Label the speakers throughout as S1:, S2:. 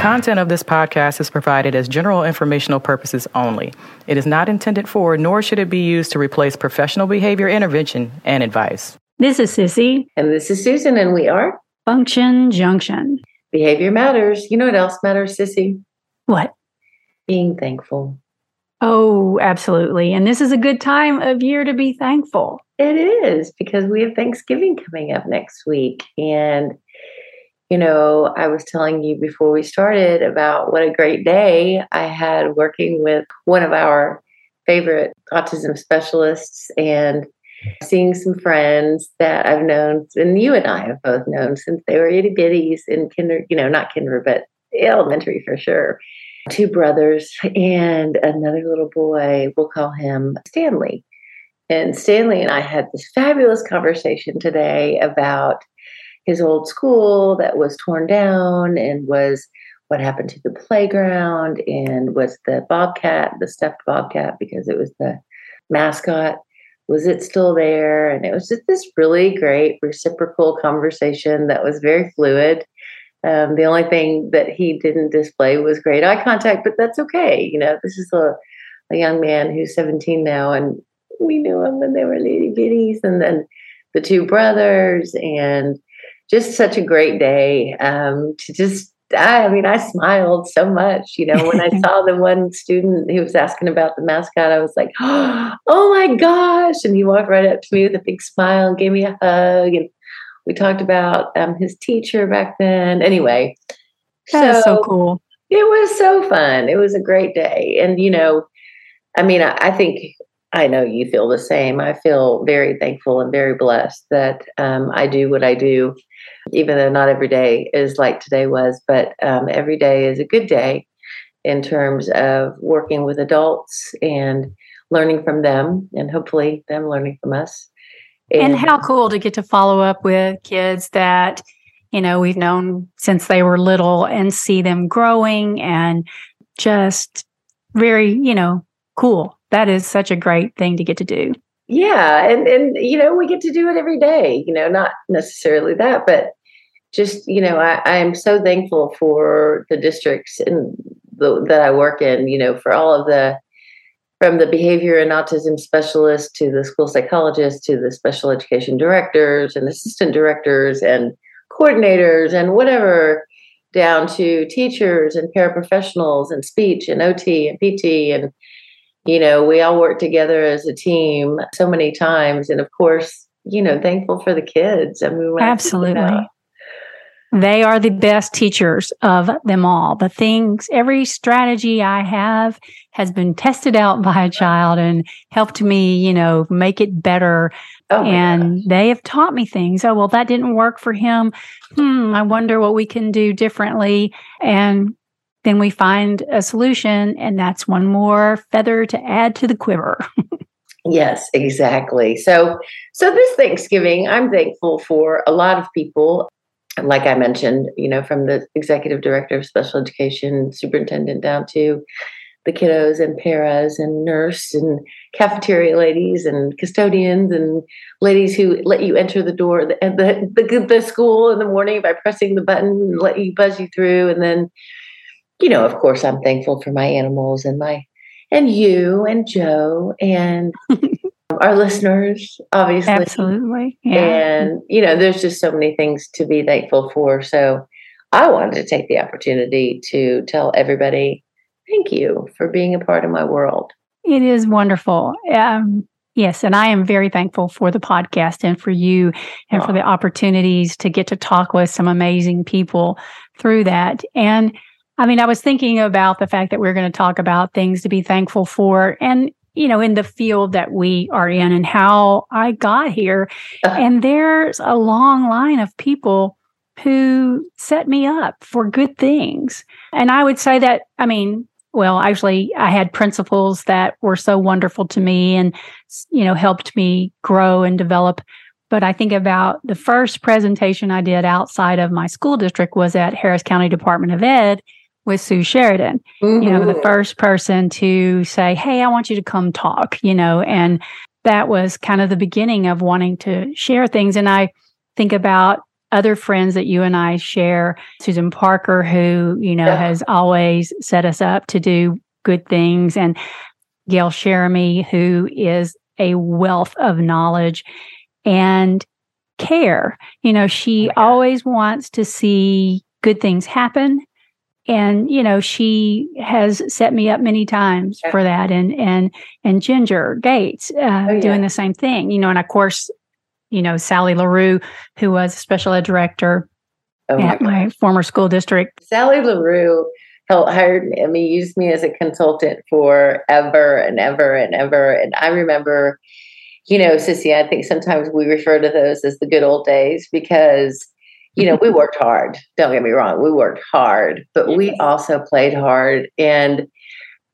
S1: content of this podcast is provided as general informational purposes only. It is not intended for, nor should it be used to replace professional behavior intervention and advice.
S2: This is Sissy.
S3: And this is Susan, and we are
S2: Function Junction.
S3: Behavior Matters. You know what else matters, Sissy?
S2: What?
S3: Being thankful.
S2: Oh, absolutely. And this is a good time of year to be thankful.
S3: It is because we have Thanksgiving coming up next week. And, you know, I was telling you before we started about what a great day I had working with one of our favorite autism specialists and seeing some friends that I've known, and you and I have both known since they were itty bitties in kinder, you know, not kinder, but elementary for sure two brothers and another little boy. We'll call him Stanley. And Stanley and I had this fabulous conversation today about his old school that was torn down and was what happened to the playground and was the bobcat, the stuffed bobcat, because it was the mascot. Was it still there? And it was just this really great reciprocal conversation that was very fluid. Um, the only thing that he didn't display was great eye contact, but that's okay. You know, this is a, a young man who's 17 now, and we knew him when they were little bitties, and then the two brothers, and just such a great day um, to just. I, I mean, I smiled so much. You know, when I saw the one student who was asking about the mascot, I was like, "Oh my gosh!" And he walked right up to me with a big smile and gave me a hug, and we talked about um, his teacher back then. Anyway,
S2: that's so, so cool.
S3: It was so fun. It was a great day. And, you know, I mean, I, I think I know you feel the same. I feel very thankful and very blessed that um, I do what I do, even though not every day is like today was, but um, every day is a good day in terms of working with adults and learning from them and hopefully them learning from us.
S2: And, and how cool to get to follow up with kids that, you know, we've known since they were little and see them growing and just very, you know, cool. That is such a great thing to get to do.
S3: Yeah. And, and, you know, we get to do it every day, you know, not necessarily that, but just, you know, I, I'm so thankful for the districts and the, that I work in, you know, for all of the, from the behavior and autism specialist to the school psychologist to the special education directors and assistant directors and coordinators and whatever down to teachers and paraprofessionals and speech and OT and PT and you know we all work together as a team so many times and of course you know thankful for the kids I mean
S2: absolutely they are the best teachers of them all. The things, every strategy I have has been tested out by a child and helped me, you know, make it better. Oh and gosh. they have taught me things. Oh, well, that didn't work for him. Hmm, I wonder what we can do differently. And then we find a solution, and that's one more feather to add to the quiver.
S3: yes, exactly. So, so this Thanksgiving, I'm thankful for a lot of people like I mentioned, you know, from the executive director of special education, superintendent down to the kiddos and paras and nurse and cafeteria ladies and custodians and ladies who let you enter the door the, the, the, the school in the morning by pressing the button and let you buzz you through. And then, you know, of course, I'm thankful for my animals and my and you and Joe and our listeners, obviously.
S2: Absolutely.
S3: Yeah. And, you know, there's just so many things to be thankful for. So I wanted to take the opportunity to tell everybody thank you for being a part of my world.
S2: It is wonderful. Um, yes. And I am very thankful for the podcast and for you and Aww. for the opportunities to get to talk with some amazing people through that. And I mean, I was thinking about the fact that we're going to talk about things to be thankful for. And you know, in the field that we are in and how I got here. Uh-huh. And there's a long line of people who set me up for good things. And I would say that, I mean, well, actually, I had principals that were so wonderful to me and, you know, helped me grow and develop. But I think about the first presentation I did outside of my school district was at Harris County Department of Ed with Sue Sheridan, mm-hmm. you know, the mm-hmm. first person to say, Hey, I want you to come talk, you know, and that was kind of the beginning of wanting to share things. And I think about other friends that you and I share, Susan Parker, who, you know,
S3: Yeah.
S2: has always set us up to do good things, and Gail Sheremy, who is a wealth of knowledge and care. You know, she
S3: my
S2: always wants to see good things happen. And, you know, she has set me up many times
S3: Yeah.
S2: for that. And, and, and Ginger Gates, uh,
S3: Oh, yeah.
S2: doing the same thing, you know, and of course, you know, Sally LaRue, who was a special ed director
S3: Oh
S2: at
S3: God.
S2: my former school district.
S3: Sally LaRue helped hired me, I mean, used me as a consultant for ever and ever and ever. And I remember, you know, Sissy, I think sometimes we refer to those as the good old days because, you know, we worked hard. Don't get me wrong, we worked hard, but we also played hard. And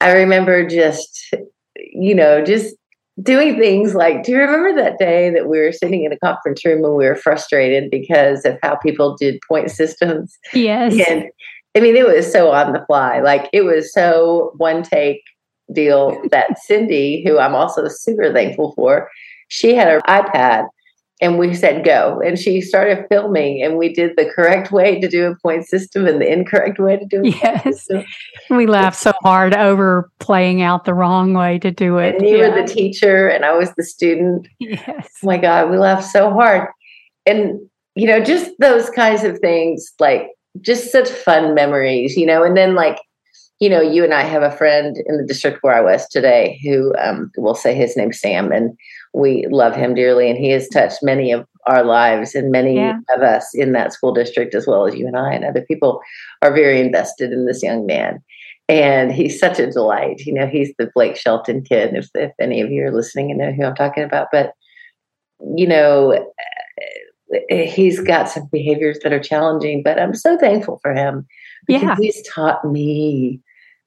S3: I remember just, you know, just doing things like do you remember that day that we were sitting in a conference room and we were frustrated because of how people did point systems
S2: Yes.
S3: and I mean, it was so on the fly. Like it was so one take deal that Cindy, who I'm also super thankful for, she had her iPad and we said go. And she started filming and we did the correct way to do a point system and the incorrect way to do it
S2: Yes. We laughed so hard over playing out the wrong way to do it.
S3: And you
S2: Yeah.
S3: were the teacher and I was the student.
S2: yes.
S3: Oh my God, we laughed so hard. And, you know, just those kinds of things, like just such fun memories, you know, and then like, you know, you and I have a friend in the district where I was today who um, will say his name's Sam, and we love him dearly. And he has touched many of our lives, and many
S2: Yeah.
S3: of us in that school district, as well as you and I and other people, are very invested in this young man. And he's such a delight. You know, he's the Blake Shelton kid, if, if any of you are listening and know who I'm talking about. But, you know, he's got some behaviors that are challenging, but I'm so thankful for him because
S2: Yeah.
S3: he's taught me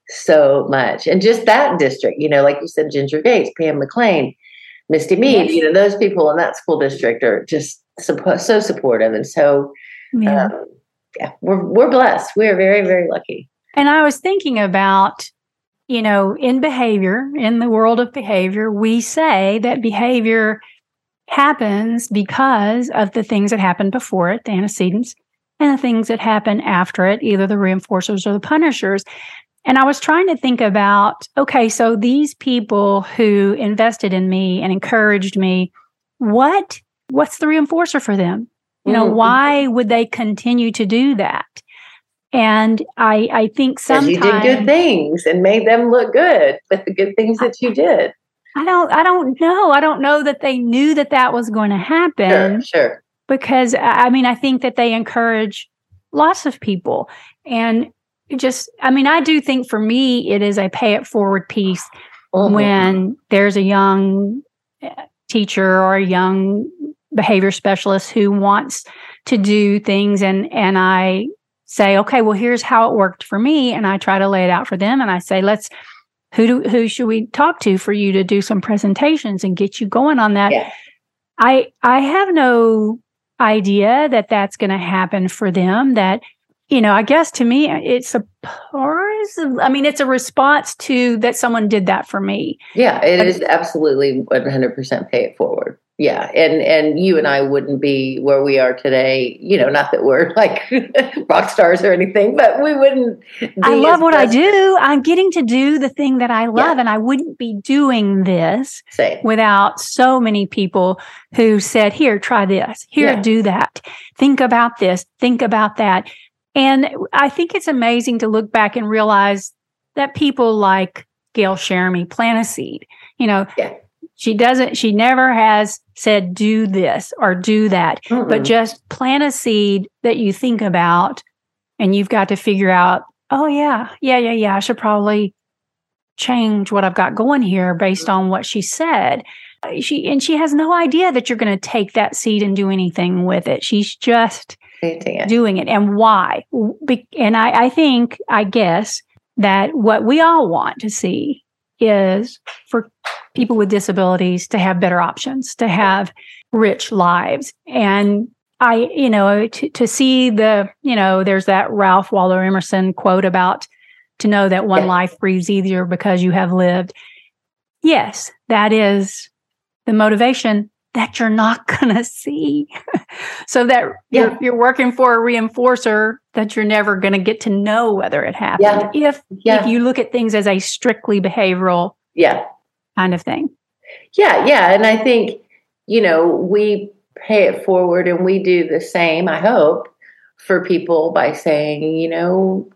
S3: so much. And just that district, you know, like you said, Ginger Gates, Pam McLean, Misty Mead,
S2: Yes.
S3: you know, those people in that school district are just suppo- so supportive. And so,
S2: Yeah.
S3: um, yeah, we're, we're blessed. We are very, very lucky.
S2: And I was thinking about, you know, in behavior, in the world of behavior, we say that behavior happens because of the things that happened before it, the antecedents, and the things that happen after it, either the reinforcers or the punishers. And I was trying to think about okay, so these people who invested in me and encouraged me, what what's the reinforcer for them? You know,
S3: Mhm.
S2: why would they continue to do that? And I I think sometimes
S3: you did good things and made them look good with the good things that you did.
S2: I don't I don't know. I don't know that they knew that that was going to happen
S3: Sure, sure.
S2: because I mean I think that they encourage lots of people and just I mean I do think for me it is a pay it forward piece
S3: Mhm.
S2: when there's a young uh, teacher or a young behavior specialist who wants to do things and and I say okay well here's how it worked for me and I try to lay it out for them and I say let's who do who should we talk to for you to do some presentations and get you going on that
S3: Yeah.
S2: I I have no idea that that's going to happen for them that you know I guess to me uh, it's a I mean it's a response to that someone did that for me
S3: Yeah, it is absolutely 100% pay it forward. Yeah, and and you and I wouldn't be where we are today. You know, not that we're like rock stars or anything, but we wouldn't.
S2: I love what I do. I'm getting to do the thing that I love,
S3: Yeah.
S2: and I wouldn't be doing this
S3: Say,
S2: without so many people who said, Here, try this. Here,
S3: Yeah.
S2: do that. Think about this. Think about that. And I think it's amazing to look back and realize that people like Gail Sheremy plant a seed. You know,
S3: Yeah.
S2: she doesn't, she never has said, do this or do that, but
S3: Mm-mm.
S2: just plant a seed that you think about and you've got to figure out, oh, yeah, yeah, yeah, yeah, I should probably change what I've got going here based on what she said. She and she has no idea that you're going to take that seed and do anything with it. She's just
S3: it.
S2: doing it and why. Be- and I, I think i guess that what we all want to see is for people with disabilities to have better options to have rich lives. And i you know to, to see the you know there's that ralph waldo emerson quote about to know that one life breathes easier because you have lived. Yes that is the motivation that you're not going to see. so that yeah. you're, you're, working for a reinforcer that you're never going to get to know whether it happened. Yeah. If yeah. if you look at things as a strictly behavioral
S3: yeah
S2: kind of thing.
S3: Yeah, yeah, and I think you know, we pay it forward and we do the same, I hope, for people by saying, you know,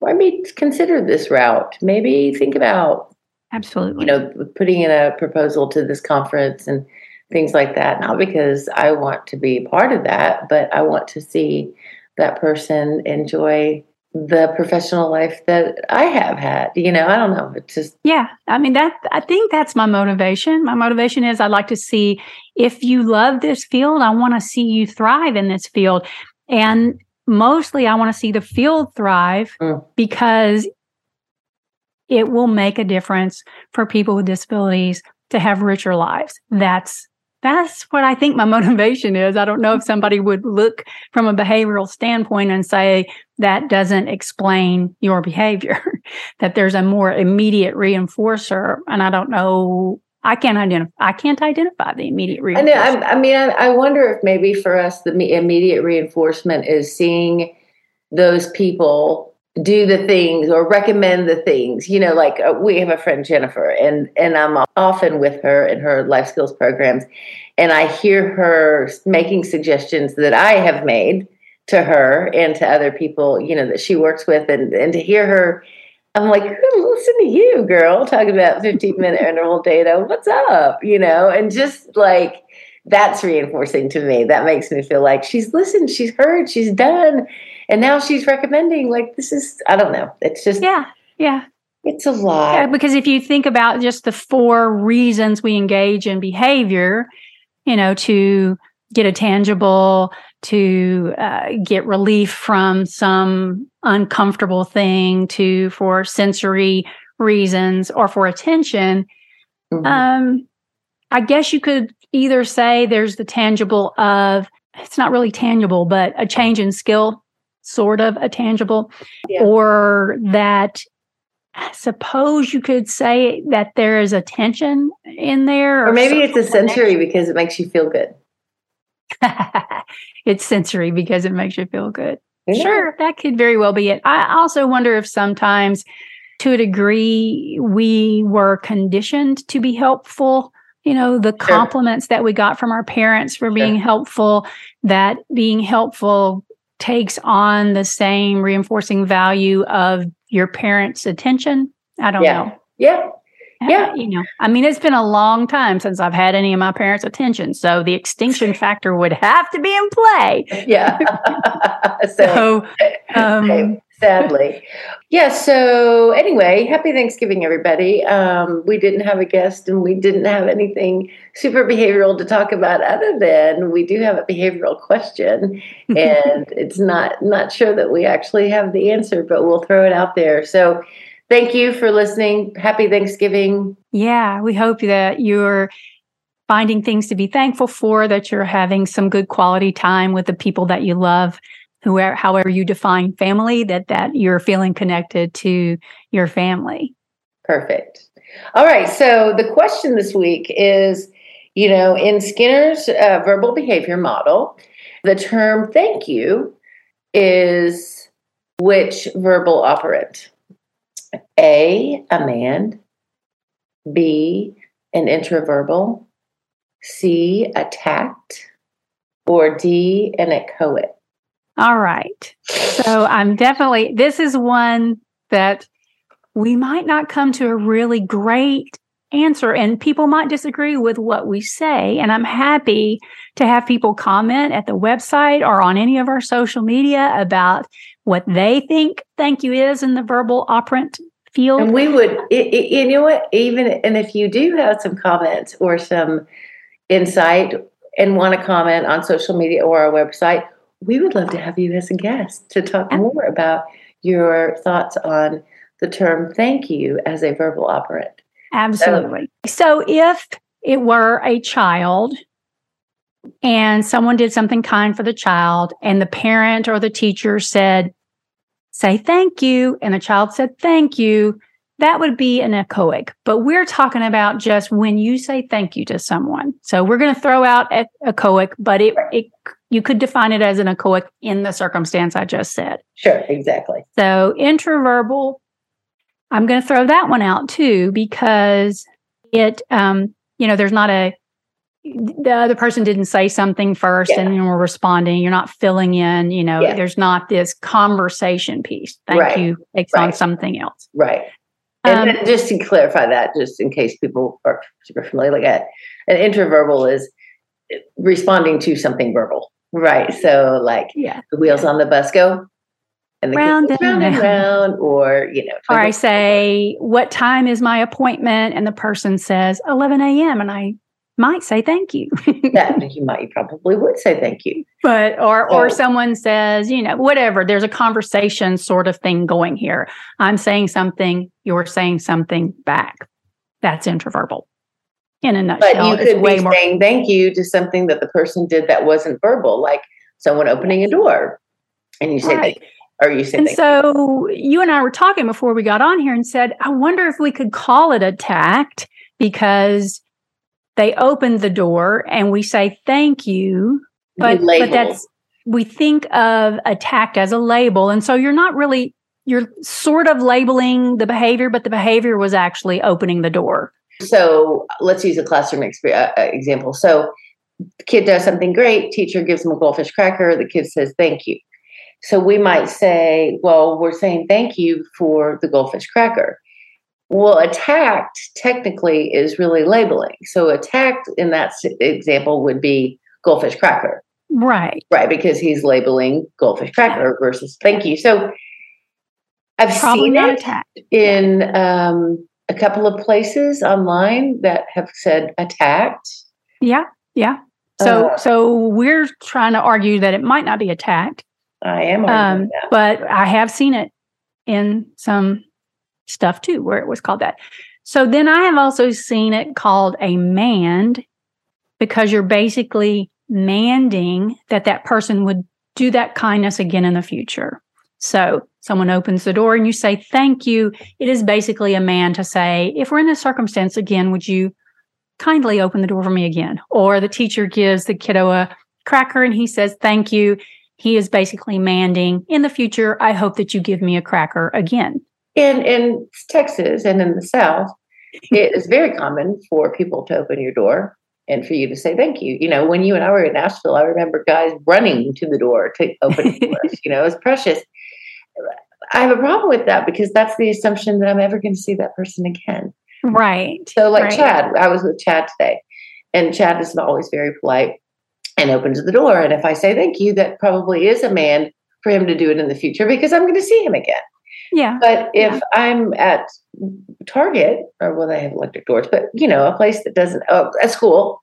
S3: why me consider this route? Maybe think about
S2: absolutely,
S3: you know, putting in a proposal to this conference and things like that. Not because I want to be part of that, but I want to see that person enjoy the professional life that I have had. You know, I don't know. It's just
S2: yeah. I mean that I think that's my motivation. My motivation is I'd like to see if you love this field, I want to see you thrive in this field. And mostly I want to see the field thrive mm. because it will make a difference for people with disabilities to have richer lives. That's that's what I think my motivation is. I don't know if somebody would look from a behavioral standpoint and say that doesn't explain your behavior, that there's a more immediate reinforcer. And I don't know. I can't identify. I can't identify the immediate reinforcement.
S3: I, know, I, I mean, I, I wonder if maybe for us the immediate reinforcement is seeing those people do the things or recommend the things. You know like uh, we have a friend jennifer and and i'm often with her in her life skills programs and i hear her making suggestions that i have made to her and to other people you know that she works with and and to hear her i'm like listen to you girl talking about 15 minute interval data. What's up? You know and just like that's reinforcing to me. That makes me feel like she's listened she's heard she's done and now she's recommending like this is i don't know. It's just
S2: yeah yeah.
S3: it's a lot.
S2: Yeah, because if you think about just the four reasons we engage in behavior you know to get a tangible to uh, get relief from some uncomfortable thing to for sensory reasons or for attention mm-hmm. um i guess you could either say there's the tangible of it's not really tangible but a change in skill sort of a tangible, yeah. or that I suppose you could say that there is a tension in there.
S3: Or, or maybe it's a sensory because it makes you feel good.
S2: it's sensory because it makes you feel good. Yeah. Sure, that could very well be it. I also wonder if sometimes, to a degree, we were conditioned to be helpful. You know, the sure. compliments that we got from our parents for being sure. helpful, that being helpful takes on the same reinforcing value of your parents' attention. I don't
S3: yeah.
S2: know.
S3: Yeah. Yeah.
S2: you know, I mean, it's been a long time since I've had any of my parents' attention. So the extinction factor would have to be in play.
S3: Yeah.
S2: so, um,
S3: sadly. Yeah. So, anyway, happy Thanksgiving, everybody. Um, we didn't have a guest and we didn't have anything super behavioral to talk about other than we do have a behavioral question. and it's not, not sure that we actually have the answer, but we'll throw it out there. So, thank you for listening. Happy Thanksgiving.
S2: Yeah. We hope that you're finding things to be thankful for, that you're having some good quality time with the people that you love whoever however you define family that that you're feeling connected to your family.
S3: Perfect. All right so the question this week is you know in skinner's uh, verbal behavior model the term thank you is which verbal operant? A a mand b an intraverbal c a tact or d an echoic
S2: all right. So I'm definitely, this is one that we might not come to a really great answer, and people might disagree with what we say. And I'm happy to have people comment at the website or on any of our social media about what they think thank you is in the verbal operant field.
S3: And we would, it, it, you know what, even, and if you do have some comments or some insight and want to comment on social media or our website, we would love to have you as a guest to talk more about your thoughts on the term thank you as a verbal operant.
S2: Absolutely. So, so if it were a child and someone did something kind for the child and the parent or the teacher said, say thank you, and the child said thank you, that would be an echoic. But we're talking about just when you say thank you to someone. So we're going to throw out echoic, but it, it you could define it as an echoic in the circumstance I just said.
S3: Sure, exactly.
S2: So intraverbal, I'm going to throw that one out too because it, um, you know, there's not a the other person didn't say something first
S3: Yeah.
S2: and then we're responding. You're not filling in, you know,
S3: Yeah.
S2: there's not this conversation piece. Thank
S3: Right.
S2: you takes on something else.
S3: Right. And
S2: Um,
S3: then just to clarify that, just in case people are super familiar, like that, an intraverbal is responding to something verbal. Right. So like
S2: yeah.
S3: the wheels on the bus go and the
S2: Round and
S3: round and
S2: round.
S3: or you know,
S2: Or I say, what time is my appointment? And the person says 11 a.m. And I might say thank you.
S3: that you might you probably would say thank you.
S2: but or or someone says you know whatever there's a conversation sort of thing going here i'm saying something you're saying something back that's intraverbal in a
S3: But
S2: nutshell
S3: you
S2: it's
S3: could be
S2: more
S3: saying thank you to something that the person did that wasn't verbal, like someone opening a door, and you say
S2: Right.
S3: thank or you say
S2: and
S3: thank you.
S2: so you and i were talking before we got on here and said i wonder if we could call it a tact because they opened the door and we say thank you but, but that's we think of a tact as a label and so you're not really you're sort of labeling the behavior but the behavior was actually opening the door
S3: So let's use a classroom exp- uh, uh, example. So kid does something great, teacher gives him a goldfish cracker, the kid says thank you. So we might say, well, we're saying thank you for the goldfish cracker. Well, a tact technically is really labeling. So a tact in that example would be goldfish cracker,
S2: right
S3: right? Because he's labeling goldfish cracker versus thank you. So I've
S2: probably
S3: seen it
S2: a tact
S3: in um, a couple of places online that have said a tact.
S2: yeah yeah so
S3: Uh,
S2: so we're trying to argue that it might not be a tact
S3: I am
S2: um, but I have seen it in some stuff too, where it was called that. So then I have also seen it called a mand because you're basically manding that that person would do that kindness again in the future. So someone opens the door and you say thank you. It is basically a mand to say, if we're in this circumstance again, would you kindly open the door for me again? Or the teacher gives the kiddo a cracker and he says thank you he is basically manding in the future i hope that you give me a cracker again
S3: In in Texas and in the South, it is very common for people to open your door and for you to say thank you. You know, when you and I were in Nashville, I remember guys running to the door to open it for us. You know, it's precious. I have a problem with that because that's the assumption that I'm ever going to see that person again.
S2: right
S3: So, like
S2: Right.
S3: Chad, I was with Chad today, and Chad is always very polite and opens the door. And if I say thank you, that probably is a mand for him to do it in the future because I'm going to see him again.
S2: yeah
S3: But if
S2: Yeah.
S3: I'm at Target, or well, they have electric doors, but you know, a place that doesn't, oh, a school,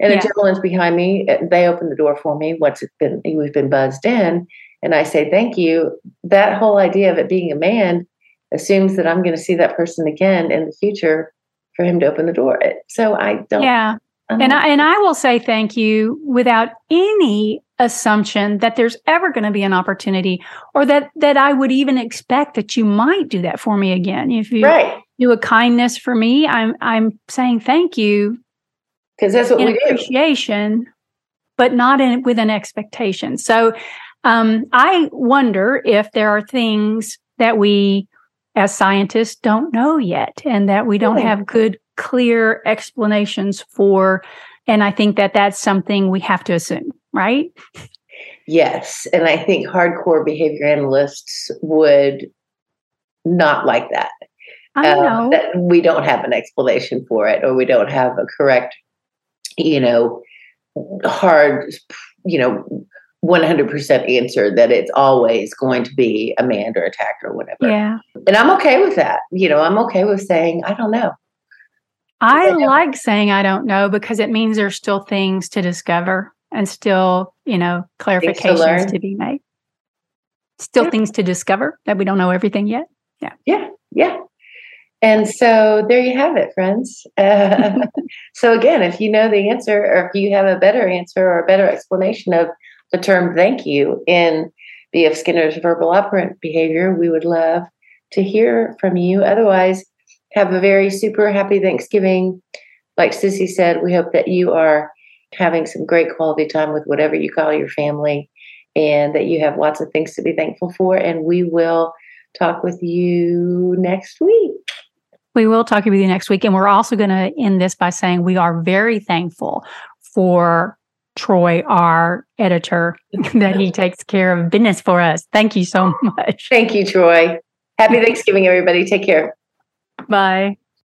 S3: and
S2: Yeah.
S3: a gentleman's behind me, uh, they open the door for me once it's been, we've been buzzed in, and I say thank you. That whole idea of it being a mand assumes that I'm going to see that person again in the future for him to open the door. So I don't.
S2: yeah
S3: I
S2: and I, and I will say thank you without any assumption that there's ever going to be an opportunity or that that I would even expect that you might do that for me again if you
S3: right.
S2: do a kindness for me I'm I'm saying thank you
S3: Because that's what
S2: in
S3: we do.
S2: appreciation, but not in with an expectation. So um, I wonder if there are things that we as scientists don't know yet and that we don't have good, clear explanations for. And I think that that's something we have to assume, right?
S3: Yes. And I think hardcore behavior analysts would not like that.
S2: I
S3: um,
S2: know.
S3: that we don't have an explanation for it or we don't have a correct you know hard you know 100% answer that it's always going to be a mand or a tact or whatever
S2: yeah.
S3: and i'm okay with that you know i'm okay with saying i don't know
S2: I
S3: Yeah.
S2: like saying I don't know because it means there's still things to discover and still, you know, clarifications to, be made. Still
S3: Yeah.
S2: things to discover that we don't know everything yet. Yeah.
S3: Yeah yeah and so there you have it friends uh, so again if you know the answer or if you have a better answer or a better explanation of the term thank you in B.F. Skinner's verbal operant behavior, we would love to hear from you. Otherwise, have a very super happy Thanksgiving. Like Sissy said, we hope that you are having some great quality time with whatever you call your family and that you have lots of things to be thankful for. And we will talk with you next week.
S2: We will talk with you next week. And we're also going to end this by saying we are very thankful for Troy, our editor, that he takes care of business for us. Thank you so much.
S3: Thank you, Troy. Happy Thanksgiving, everybody. Take care.
S2: Bye.